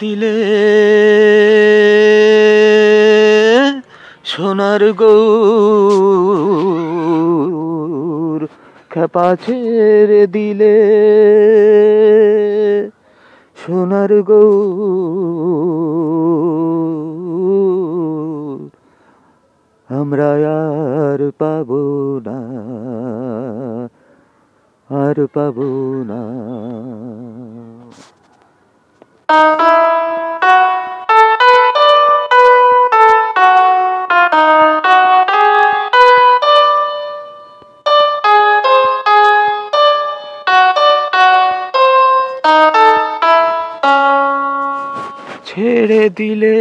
দিলে। সোনার গৌর খেপা ছেড়ে দিলে। সোনার গৌর আমরা আর পাবো না, আর পাবো না। ছেড়ে দিলে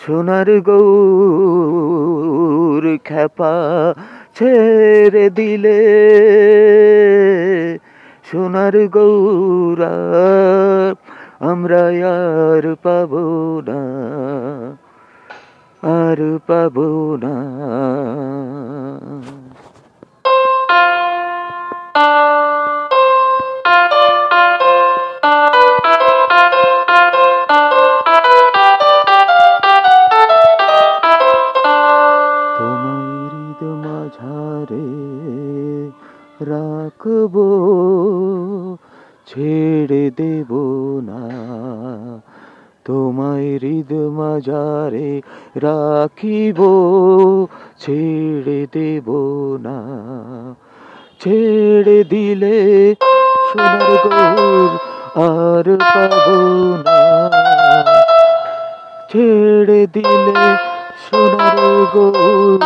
সোনার গৌর খেপা ছেড়ে দিলে সোনার গৌরা আমরা আর পাব না আর পাব না। রাখব ছেড়ে দেব না। তোমায় হৃদ মাঝারে রাখিব ছেড়ে দেব না। ছেড়ে দিলে সোনার গৌর আর পাবো না। ছেড়ে দিলে সোনার গৌর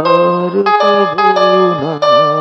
আর পাবো না,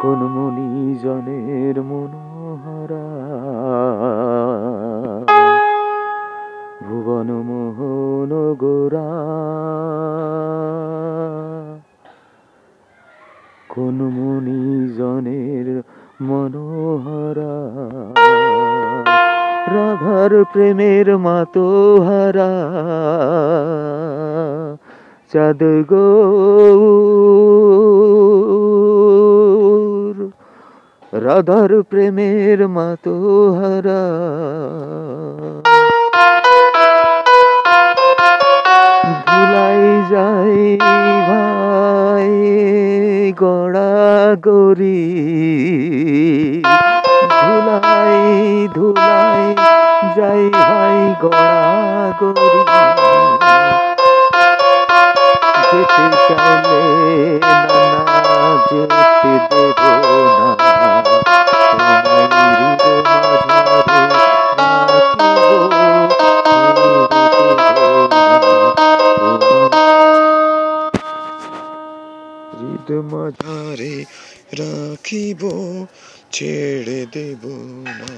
কোন মুনি জনের মনোহরা। ভুবন মোহন গোরা। কোন মুনি জনের মনোহরা। রাধার প্রেমের মাতোহারা। চাঁদ গৌর রাধার প্রেমের মাতোহারা। ধুলাই যাই ভাই গড়া গরি ধুলাই ধুলাই যাই ভাই গড়া গরি যেতে চাইলে নানা যেতে মাঝারে রাখিব ছেড়ে দেব না।